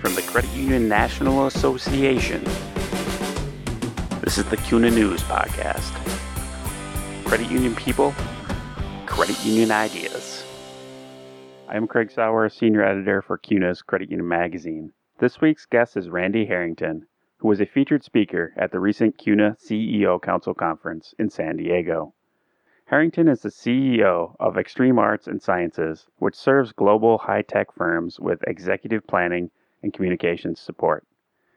From the Credit Union National Association, this is the CUNA News Podcast. Credit union people, credit union ideas. I am Craig Sauer, Senior Editor for CUNA's Credit Union Magazine. This week's guest is Randy Harrington, who was a featured speaker at the recent CUNA CEO Council Conference in San Diego. Harrington is the CEO of Extreme Arts and Sciences, which serves global high tech firms with executive planning and communications support.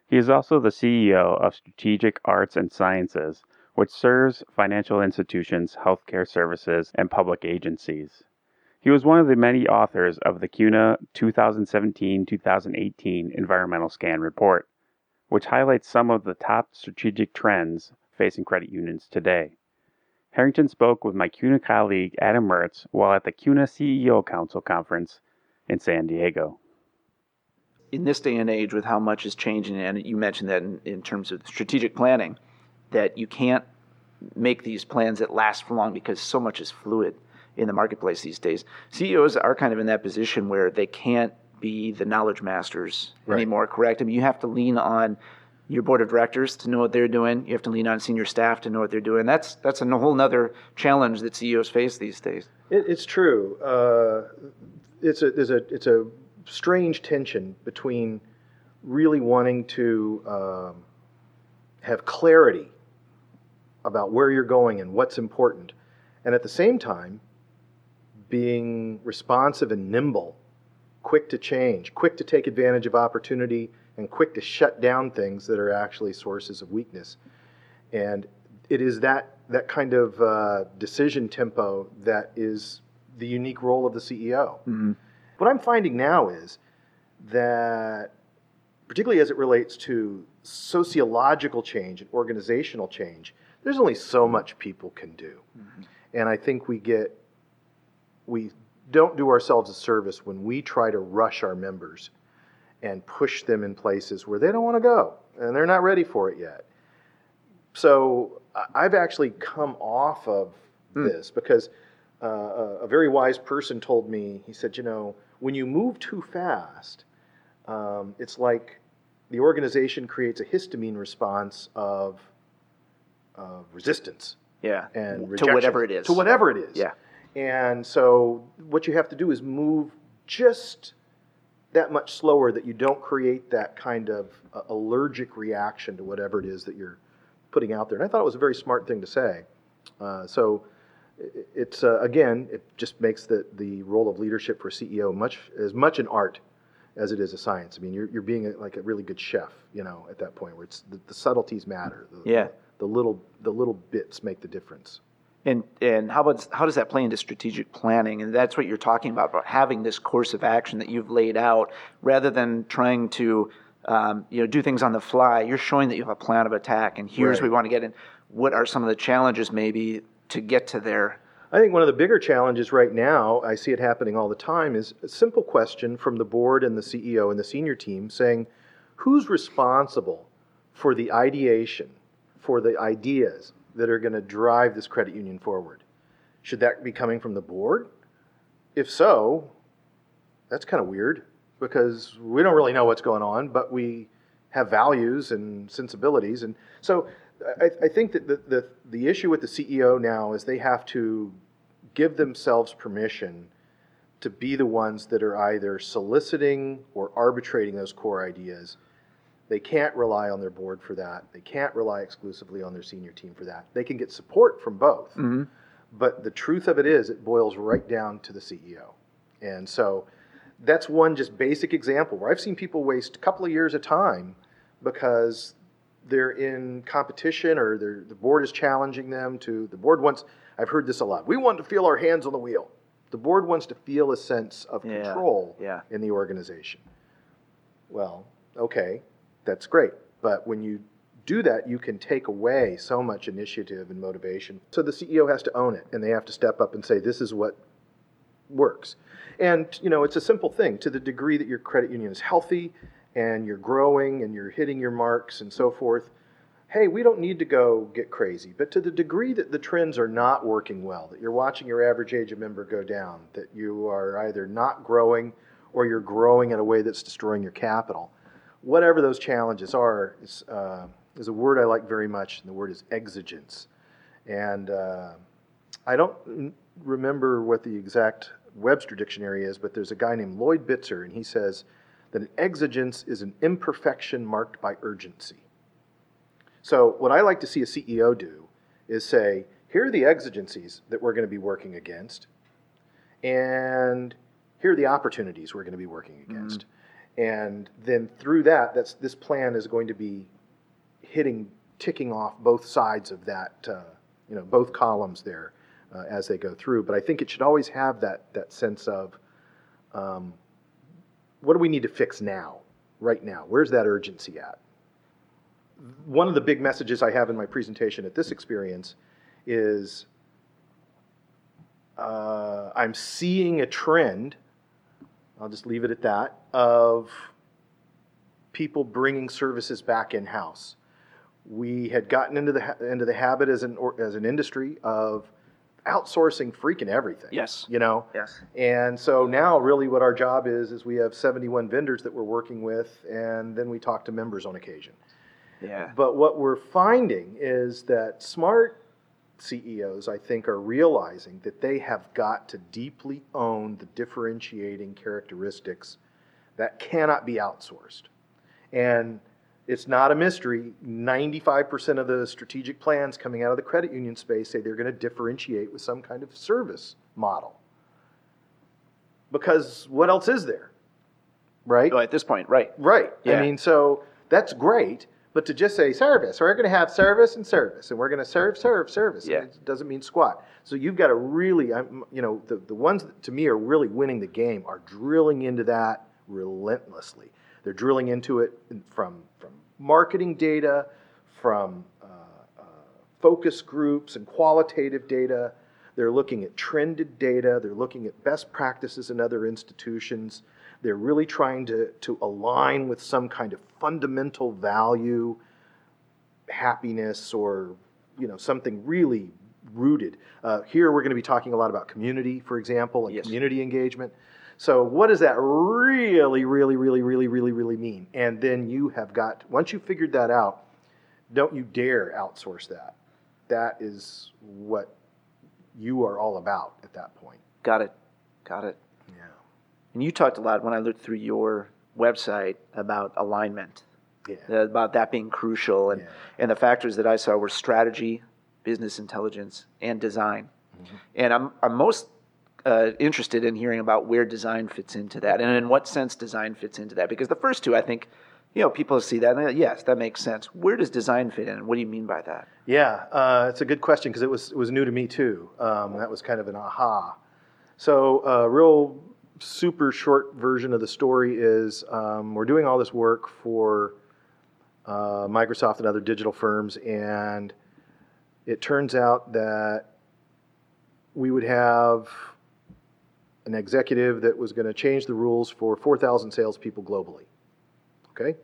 He is also the CEO of Strategic Arts and Sciences, which serves financial institutions, healthcare services, and public agencies. He was one of the many authors of the CUNA 2017 2018 Environmental Scan Report, which highlights some of the top strategic trends facing credit unions today. Harrington spoke with my CUNA colleague Adam Mertz while at the CUNA CEO Council Conference in San Diego. In this day and age, with how much is changing, and you mentioned that in, in terms of strategic planning, that you can't make these plans that last for long because so much is fluid in the marketplace these days. CEOs are kind of in that position where they can't be the knowledge masters right. anymore, correct? I mean, you have to lean on your board of directors to know what they're doing. You have to lean on senior staff to know what they're doing. That's that's a whole other challenge that CEOs face these days. It, it's true. Uh, it's a there's a it's a strange tension between really wanting to um, have clarity about where you're going and what's important, and at the same time being responsive and nimble, quick to change, quick to take advantage of opportunity and quick to shut down things that are actually sources of weakness. And it is that that kind of uh, decision tempo that is the unique role of the CEO. Mm-hmm. What I'm finding now is that, particularly as it relates to sociological change and organizational change, there's only so much people can do. Mm-hmm. And I think we get, we don't do ourselves a service when we try to rush our members and push them in places where they don't want to go and they're not ready for it yet. So I've actually come off of hmm. this because uh, a very wise person told me, he said, you know, when you move too fast, um, it's like the organization creates a histamine response of resistance. Yeah. And rejection, to whatever it is. To whatever it is. Yeah. And so what you have to do is move just that much slower that you don't create that kind of uh, allergic reaction to whatever it is that you're putting out there. And I thought it was a very smart thing to say. Uh, so it's uh, again, it just makes the the role of leadership for CEO much as much an art as it is a science. I mean, you're you're being a, like a really good chef, you know, at that point where it's the, the subtleties matter. The, yeah. The little the little bits make the difference. And and how about how does that play into strategic planning? And that's what you're talking about about having this course of action that you've laid out, rather than trying to um, you know do things on the fly. You're showing that you have a plan of attack, and here's right. we want to get in. What are some of the challenges maybe to get to there? I think one of the bigger challenges right now, I see it happening all the time, is a simple question from the board and the CEO and the senior team saying, who's responsible for the ideation, for the ideas, that are going to drive this credit union forward? Should that be coming from the board? If so, that's kind of weird because we don't really know what's going on, but we have values and sensibilities. And so I, I think that the, the, the issue with the CEO now is they have to give themselves permission to be the ones that are either soliciting or arbitrating those core ideas they can't rely on their board for that. They can't rely exclusively on their senior team for that. They can get support from both. Mm-hmm. But the truth of it is, it boils right down to the CEO. And so that's one just basic example where I've seen people waste a couple of years of time because they're in competition or the board is challenging them to, the board wants, I've heard this a lot, we want to feel our hands on the wheel. The board wants to feel a sense of yeah. control yeah. in the organization. Well, okay, that's great. But when you do that, you can take away so much initiative and motivation. So the CEO has to own it, and they have to step up and say, "This is what works." And you know, it's a simple thing. To the degree that your credit union is healthy and you're growing and you're hitting your marks and so forth, hey, we don't need to go get crazy. But to the degree that the trends are not working well, that you're watching your average age of member go down, that you are either not growing or you're growing in a way that's destroying your capital, whatever those challenges are, is, uh, is a word I like very much, and the word is exigence. And uh, I don't remember what the exact Webster dictionary is, but there's a guy named Lloyd Bitzer, and he says that an exigence is an imperfection marked by urgency. So, what I like to see a CEO do is say, here are the exigencies that we're going to be working against, and here are the opportunities we're going to be working against. Mm-hmm. And then through that, that's this plan is going to be hitting, ticking off both sides of that, uh, you know, both columns there uh, as they go through. But I think it should always have that that sense of um, what do we need to fix now, right now? Where's that urgency at? One of the big messages I have in my presentation at this experience is uh, I'm seeing a trend. I'll just leave it at that of people bringing services back in house. We had gotten into the into the habit as an as an industry of outsourcing freaking everything. Yes. You know? Yes. And so now really what our job is is we have 71 vendors that we're working with and then we talk to members on occasion. Yeah. But what we're finding is that smart CEOs, I think, are realizing that they have got to deeply own the differentiating characteristics that cannot be outsourced. And it's not a mystery. 95% of the strategic plans coming out of the credit union space say they're going to differentiate with some kind of service model. Because what else is there? Right? Oh, at this point, right. Right. Yeah. I mean, so that's great, but to just say service, we're going to have service and service, and we're going to serve, serve, service, yeah. it doesn't mean squat. So you've got to really, you know, the, the ones that to me are really winning the game are drilling into that relentlessly. They're drilling into it from, from marketing data, from uh, uh, focus groups and qualitative data. They're looking at trended data. They're looking at best practices in other institutions. They're really trying to, to align with some kind of fundamental value, happiness, or you know something really rooted. Uh, here we're going to be talking a lot about community, for example, and yes. community engagement. So what does that really, really, really, really, really, really mean? And then you have got, once you figured that out, don't you dare outsource that. That is what you are all about at that point. Got it. Got it. Yeah. And you talked a lot when I looked through your website about alignment. Yeah. About that being crucial. And, Yeah. and the factors that I saw were strategy, business intelligence, and design. Mm-hmm. And I'm, I'm most uh, interested in hearing about where design fits into that and in what sense design fits into that. Because the first two, I think, you know, people see that and yes, that makes sense. Where does design fit in? And what do you mean by that? Yeah, uh, it's a good question because it was it was new to me too. Um, that was kind of an aha. So, uh, real super short version of the story is um, we're doing all this work for uh, Microsoft and other digital firms, and it turns out that we would have an executive that was going to change the rules for 4,000 salespeople globally. Okay?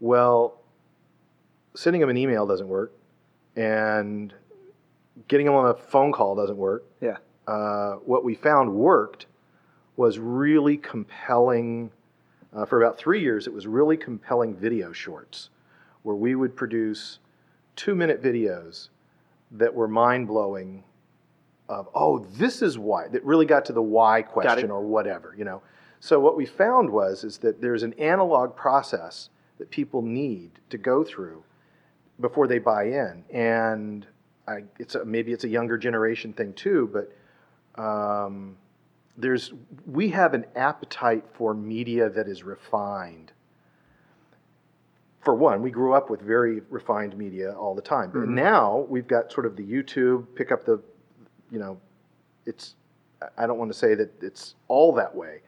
Well, sending them an email doesn't work, and getting them on a phone call doesn't work. Yeah. Uh, what we found worked was really compelling. Uh, for about three years, it was really compelling video shorts where we would produce two minute videos that were mind blowing of oh this is why that really got to the why question or whatever you know so what we found was is that there's an analog process that people need to go through before they buy in and I, it's a, maybe it's a younger generation thing too but um, there's we have an appetite for media that is refined for one, we grew up with very refined media all the time. But Mhm. now we've got sort of the YouTube, pick up the, you know, it's, I don't want to say that it's all that way,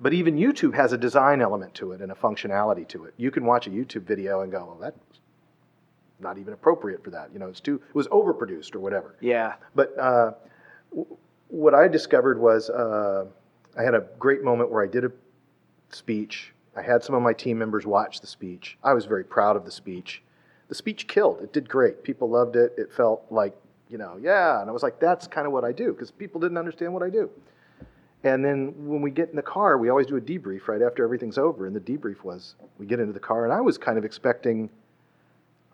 but even YouTube has a design element to it and a functionality to it. You can watch a YouTube video and go, well, that's not even appropriate for that. You know, it's too, it was overproduced or whatever. Yeah. But uh, what I discovered was uh, I had a great moment where I did a speech. I had some of my team members watch the speech. I was very proud of the speech. the speech killed. It did great. People loved it. It felt like, you know, yeah. And I was like, that's kind of what I do because people didn't understand what I do. And then when we get in the car, we always do a debrief right after everything's over. And the debrief was we get into the car, and I was kind of expecting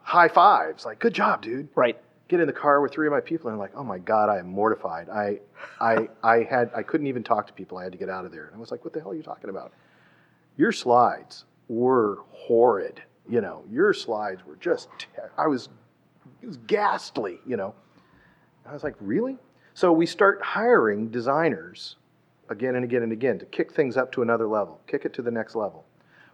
high fives, like, good job, dude. Right. Get in the car with three of my people, and I'm like, oh my God, I am mortified. I, I, I had, I couldn't even talk to people. I had to get out of there. And I was like, what the hell are you talking about? Your slides were horrid. You know, your slides were just, I was, it was ghastly, you know. I was like, really? So we start hiring designers again and again and again to kick things up to another level, kick it to the next level.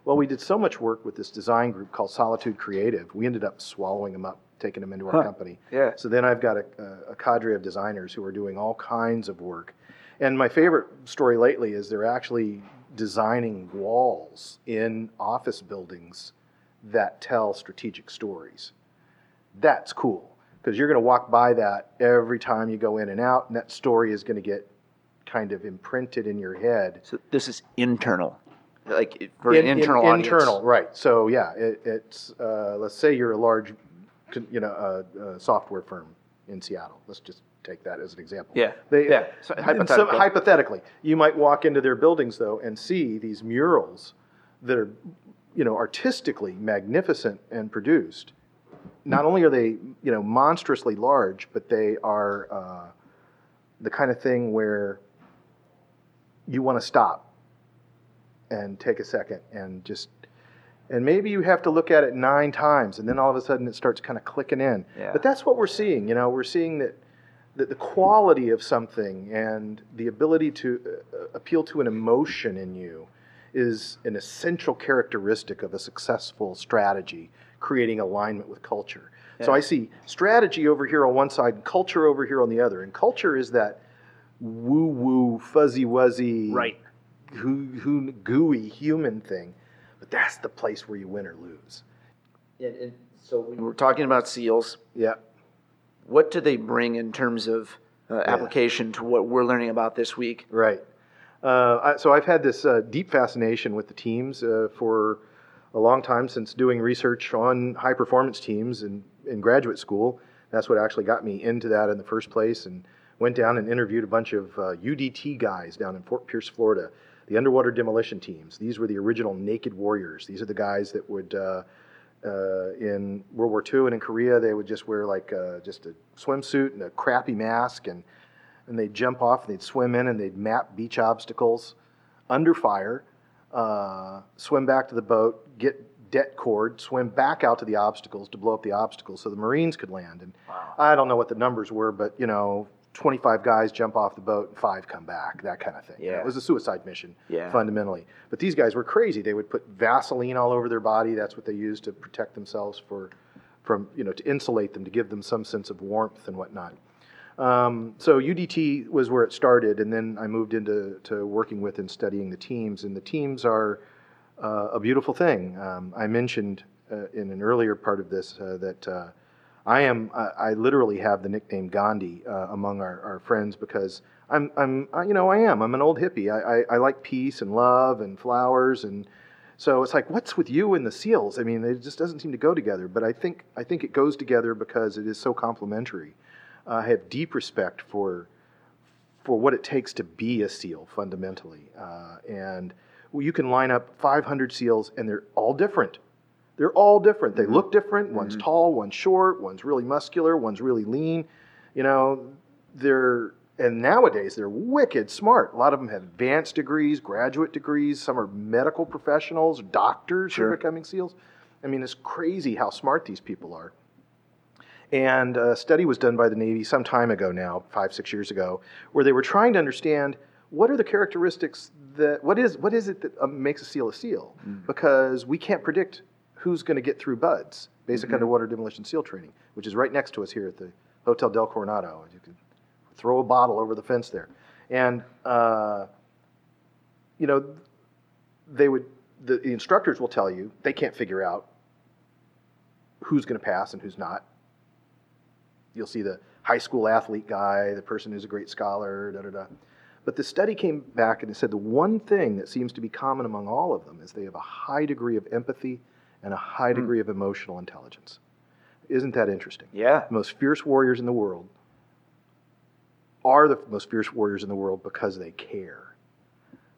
Well, we did so much work with this design group called Solitude Creative. We ended up swallowing them up, taking them into our Huh. company. Yeah. So then I've got a, a cadre of designers who are doing all kinds of work. And my favorite story lately is they're actually designing walls in office buildings that tell strategic stories. That's cool because you're going to walk by that every time you go in and out, and that story is going to get kind of imprinted in your head. So this is internal, like for In- an in- internal audience. internal, right? So yeah, it, it's uh, let's say you're a large, you know, uh, uh, software firm in Seattle. Let's just take that as an example. Yeah. They, Yeah. So and hypothetical. hypothetically, you might walk into their buildings though and see these murals that are, you know, artistically magnificent and produced. Not only are they, you know, monstrously large, but they are uh, the kind of thing where you want to stop and take a second and just and maybe you have to look at it nine times and then all of a sudden it starts kind of clicking in. Yeah. but that's what we're seeing you know we're seeing that that the quality of something and the ability to uh, appeal to an emotion in you is an essential characteristic of a successful strategy creating alignment with culture. So i see strategy over here on one side and culture over here on the other. And culture is that woo woo fuzzy wuzzy Right. who, who gooey human thing but that's the place where you win or lose And, and so we were talking about SEALs. yeah What do they bring in terms of uh, application to what we're learning about this week? Right. Uh, I, so I've had this uh, deep fascination with the teams uh, for a long time since doing research on high performance teams in, in graduate school. That's what actually got me into that in the first place and went down and interviewed a bunch of uh, UDT guys down in Fort Pierce, Florida, the underwater demolition teams. These were the original naked warriors. These are the guys that would, uh, uh, in World War II and in Korea, they would just wear like uh, just a swimsuit and a crappy mask and and they'd jump off and they'd swim in and they'd map beach obstacles under fire, uh, swim back to the boat, get det cord, swim back out to the obstacles to blow up the obstacles so the Marines could land. And I don't know what the numbers were, but you know, 25 guys jump off the boat and five come back, that kind of thing. You know, Yeah. it was a suicide mission Yeah. fundamentally. But these guys were crazy. They would put Vaseline all over their body. That's what they used to protect themselves for, from you know, to insulate them, to give them some sense of warmth and whatnot. Um, so UDT was where it started, and then I moved into to working with and studying the teams. And the teams are uh, a beautiful thing. Um, I mentioned uh, in an earlier part of this uh, that uh, I am I, I literally have the nickname Gandhi uh, among our, our friends because I'm I'm I, you know I am I'm an old hippie. I, I, I like peace and love and flowers and so it's like what's with you and the SEALs? I mean, it just doesn't seem to go together. But I think I think it goes together because it is so complementary. I have deep respect for for what it takes to be a SEAL fundamentally. Uh, and you can line up 500 SEALs and they're all different. They're all different. They look different. One's tall, one's short, one's really muscular, one's really lean. You know, they're, and nowadays they're wicked smart. A lot of them have advanced degrees, graduate degrees. Some are medical professionals, doctors who are becoming SEALs. I mean, it's crazy how smart these people are. And a study was done by the Navy some time ago now, five, six years ago, where they were trying to understand what are the characteristics that, what is, what is it that um, makes a SEAL a SEAL? Because we can't predict who's going to get through BUD/S, Basic Underwater Demolition SEAL Training, which is right next to us here at the Hotel Del Coronado. You can throw a bottle over the fence there. And, uh, you know, they would, the, the instructors will tell you they can't figure out who's going to pass and who's not you'll see the high school athlete guy, the person who's a great scholar, da da da. But the study came back and it said the one thing that seems to be common among all of them is they have a high degree of empathy and a high hmm. degree of emotional intelligence. Isn't that interesting? Yeah. The most fierce warriors in the world are the most fierce warriors in the world because they care.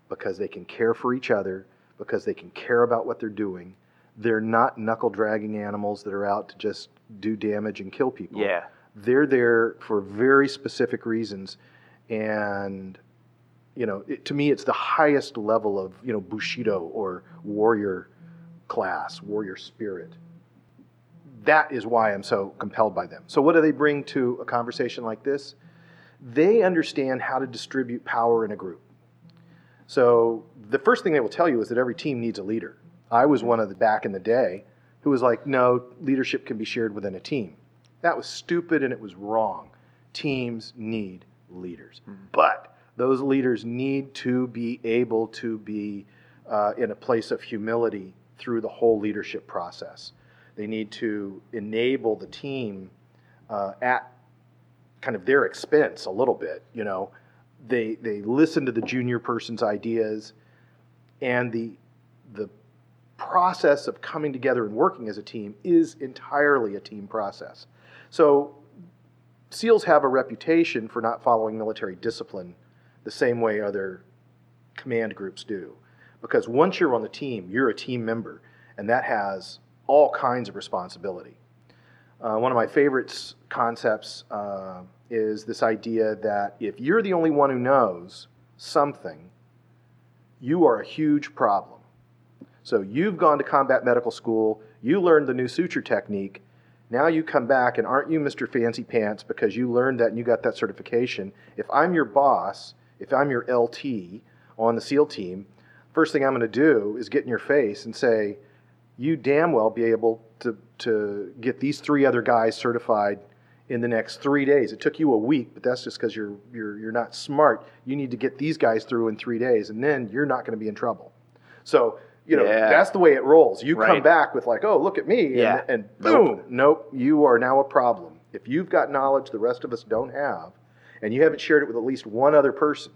Because they can care for each other, because they can care about what they're doing. They're not knuckle dragging animals that are out to just do damage and kill people. Yeah. They're there for very specific reasons. And, you know, it, to me, it's the highest level of, you know, Bushido or warrior class, warrior spirit that is why I'm so compelled by them. So, what do they bring to a conversation like this? They understand how to distribute power in a group. So, the first thing they will tell you is that every team needs a leader. I was one of the back in the day who was like, no, leadership can be shared within a team. That was stupid and it was wrong. Teams need leaders. But those leaders need to be able to be uh, in a place of humility through the whole leadership process. They need to enable the team uh, at kind of their expense a little bit. You know, they they listen to the junior person's ideas, and the the process of coming together and working as a team is entirely a team process. So SEALs have a reputation for not following military discipline the same way other command groups do. Because once you're on the team, you're a team member, and that has all kinds of responsibility. Uh, one of my favorite concepts uh, is this idea that if you're the only one who knows something, you are a huge problem. So you've gone to combat medical school, you learned the new suture technique, now you come back and aren't you Mr. Fancy Pants because you learned that and you got that certification? If I'm your boss, if I'm your LT on the SEAL team, first thing I'm going to do is get in your face and say, you damn well be able to, to get these three other guys certified in the next three days. It took you a week, but that's just because you're, you're, you're not smart. You need to get these guys through in three days, and then you're not going to be in trouble. So, you know, Yeah. that's the way it rolls. You come back with, like, oh, look at me, Yeah. and boom, nope, you are now a problem. If you've got knowledge the rest of us don't have, and you haven't shared it with at least one other person,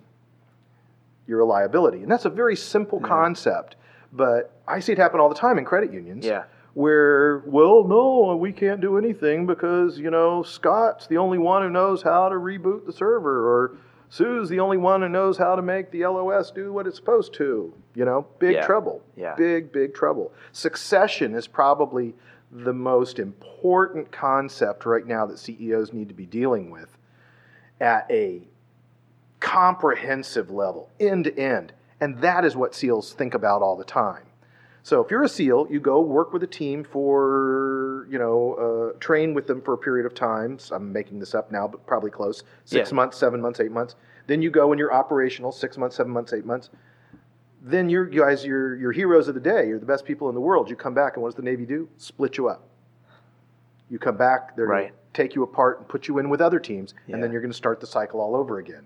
you're a liability. And that's a very simple Mm-hmm. concept, but I see it happen all the time in credit unions. Yeah. Where, well, no, we can't do anything because, you know, Scott's the only one who knows how to reboot the server, or Sue's the only one who knows how to make the LOS do what it's supposed to. You know, big Yeah. trouble. Yeah. Big, big trouble. Succession is probably the most important concept right now that CEOs need to be dealing with at a comprehensive level, end to end. And that is what SEALs think about all the time. So if you're a SEAL, you go work with a team for, you know, uh, train with them for a period of time. So I'm making this up now, but probably close. Six Yeah. months, seven months, eight months. Then you go and you're operational, six months, seven months, eight months. Then you're, you guys, you're, you're heroes of the day. You're the best people in the world. You come back, and what does the Navy do? Split you up. You come back, they're going to take you apart and put you in with other teams, Yeah. and then you're going to start the cycle all over again.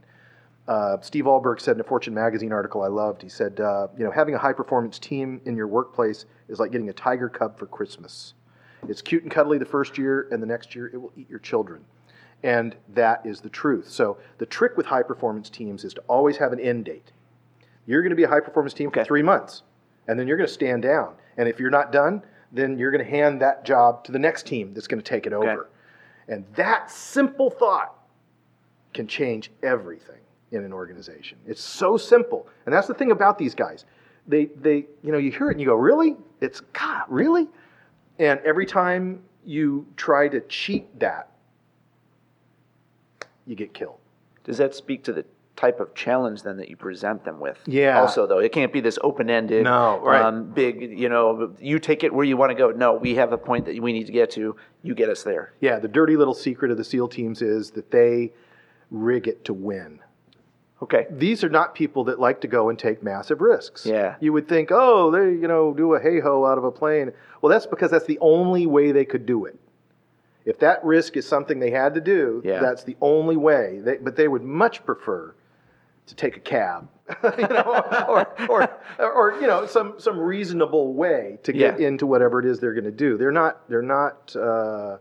Uh, Steve Alberg said in a Fortune magazine article I loved, he said, uh, you know, having a high performance team in your workplace is like getting a tiger cub for Christmas. It's cute and cuddly the first year, and the next year it will eat your children. And that is the truth. So the trick with high performance teams is to always have an end date. You're going to be a high performance team for three months, and then you're going to stand down. And if you're not done, then you're going to hand that job to the next team that's going to take it Okay. over. And that simple thought can change everything in an organization. It's so simple. And that's the thing about these guys. They, they, you know, you hear it and you go, really? It's, God, really? And every time you try to cheat that, you get killed. Does that speak to the type of challenge then that you present them with? Yeah. Also, though, it can't be this open-ended, No, right. um, big. You know, you take it where you want to go. No, we have a point that we need to get to. You get us there. Yeah, the dirty little secret of the SEAL teams is that they rig it to win. Okay. These are not people that like to go and take massive risks. Yeah. You would think, oh, they, you know, do a HALO out of a plane. Well, that's because that's the only way they could do it. If that risk is something they had to do, Yeah. that's the only way. They, but they would much prefer to take a cab, you know, or, or, or, you know, some, some reasonable way to get Yeah. into whatever it is they're going to do. They're not, they're not uh,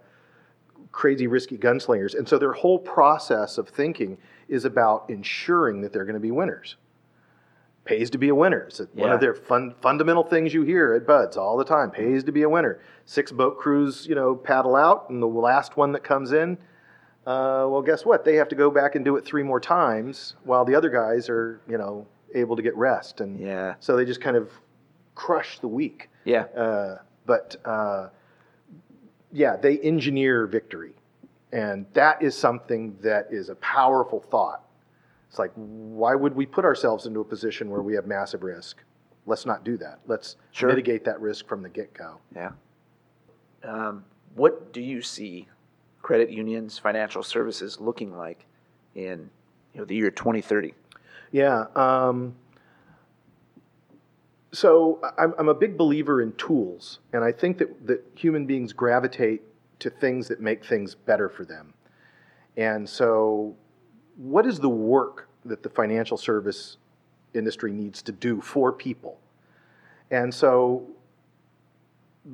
crazy, risky gunslingers. And so their whole process of thinking is about ensuring that they're going to be winners. pays to be a winner. It's one Yeah. of their fun, fundamental things you hear at BUD/S all the time. Pays to be a winner. Six boat crews, you know, paddle out, and the last one that comes in, uh, well, guess what? They have to go back and do it three more times, while the other guys are, you know, able to get rest. And Yeah. so they just kind of crush the weak. Yeah. Uh, but uh, yeah, they engineer victory. And that is something that is a powerful thought. It's like, why would we put ourselves into a position where we have massive risk? Let's not do that. Let's Sure. mitigate that risk from the get go. Yeah. Um, what do you see credit unions, financial services looking like in you know the year 2030? Yeah. Um, so I'm, I'm a big believer in tools, and I think that, that human beings gravitate to things that make things better for them. And so, what is the work that the financial service industry needs to do for people? And so,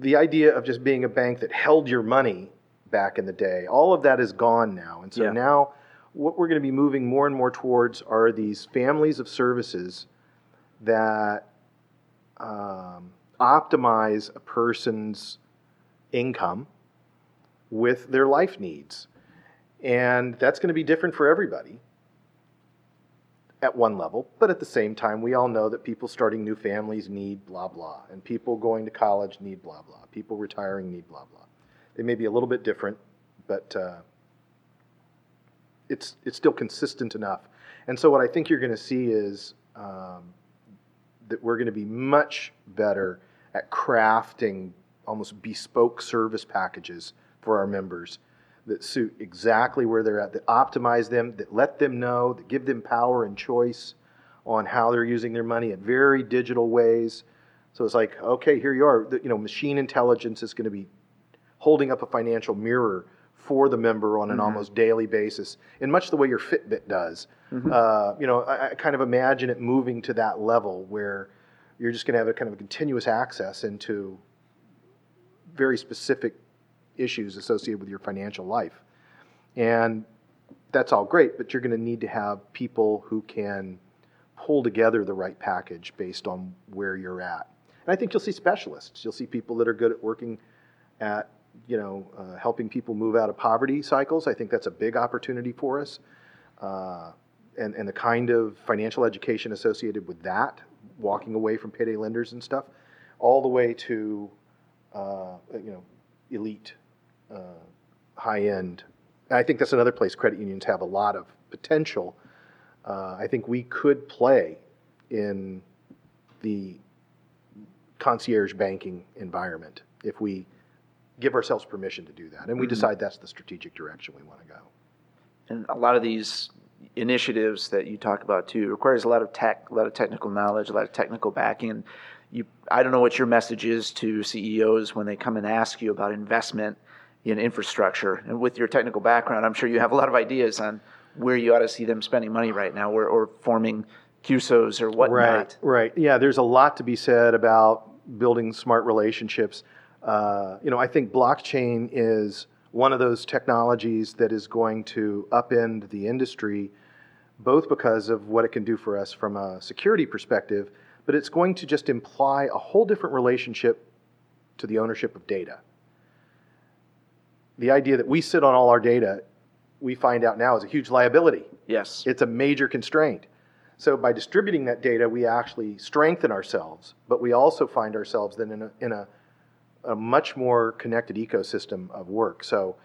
the idea of just being a bank that held your money back in the day, all of that is gone now. And so Yeah. now, what we're going to be moving more and more towards are these families of services that um, optimize a person's income with their life needs. And that's going to be different for everybody at one level. But at the same time, we all know that people starting new families need blah, blah. And people going to college need blah, blah. People retiring need blah, blah. They may be a little bit different, but uh, it's, it's still consistent enough. And so what I think you're going to see is um, that we're going to be much better at crafting almost bespoke service packages for our members that suit exactly where they're at, that optimize them, that let them know, that give them power and choice on how they're using their money in very digital ways. So it's like, okay, here you are. You know, machine intelligence is going to be holding up a financial mirror for the member on an almost daily basis, in much the way your Fitbit does. Uh, you know, I, I kind of imagine it moving to that level where you're just going to have a kind of a continuous access into very specific issues associated with your financial life. And that's all great, but you're going to need to have people who can pull together the right package based on where you're at. And I think you'll see specialists. You'll see people that are good at working at, you know, uh, helping people move out of poverty cycles. I think that's a big opportunity for us. Uh, and, and the kind of financial education associated with that, walking away from payday lenders and stuff, all the way to, uh, you know, elite, uh, high end. I think that's another place credit unions have a lot of potential. Uh, I think we could play in the concierge banking environment if we give ourselves permission to do that. And we decide that's the strategic direction we want to go. And a lot of these initiatives that you talk about too requires a lot of tech, a lot of technical knowledge, a lot of technical backing. And you, I don't know what your message is to CEOs when they come and ask you about investment in infrastructure. And with your technical background, I'm sure you have a lot of ideas on where you ought to see them spending money right now, or, or forming CUSOs or whatnot. Right, right. Yeah, there's a lot to be said about building smart relationships. Uh, you know, I think blockchain is one of those technologies that is going to upend the industry, both because of what it can do for us from a security perspective, but it's going to just imply a whole different relationship to the ownership of data. The idea that we sit on all our data, we find out now is a huge liability. Yes. It's a major constraint. So by distributing that data, we actually strengthen ourselves, but we also find ourselves then in a, in a, a much more connected ecosystem of work. So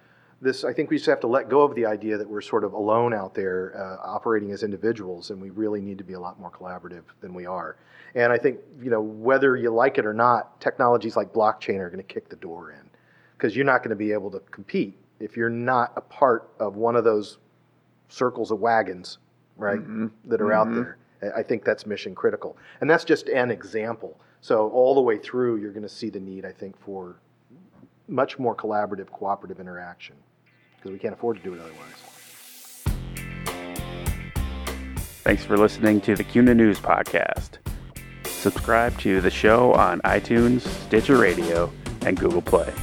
this, I think we just have to let go of the idea that we're sort of alone out there uh, operating as individuals, and we really need to be a lot more collaborative than we are. And I think, you know, whether you like it or not, technologies like blockchain are going to kick the door in because you're not going to be able to compete if you're not a part of one of those circles of wagons, right, mm-hmm. that are out mm-hmm. there. I- I think that's mission critical. And that's just an example. So, all the way through, you're going to see the need, I think, for much more collaborative, cooperative interaction because we can't afford to do it otherwise. Thanks for listening to the CUNA News Podcast. Subscribe to the show on iTunes, Stitcher Radio, and Google Play.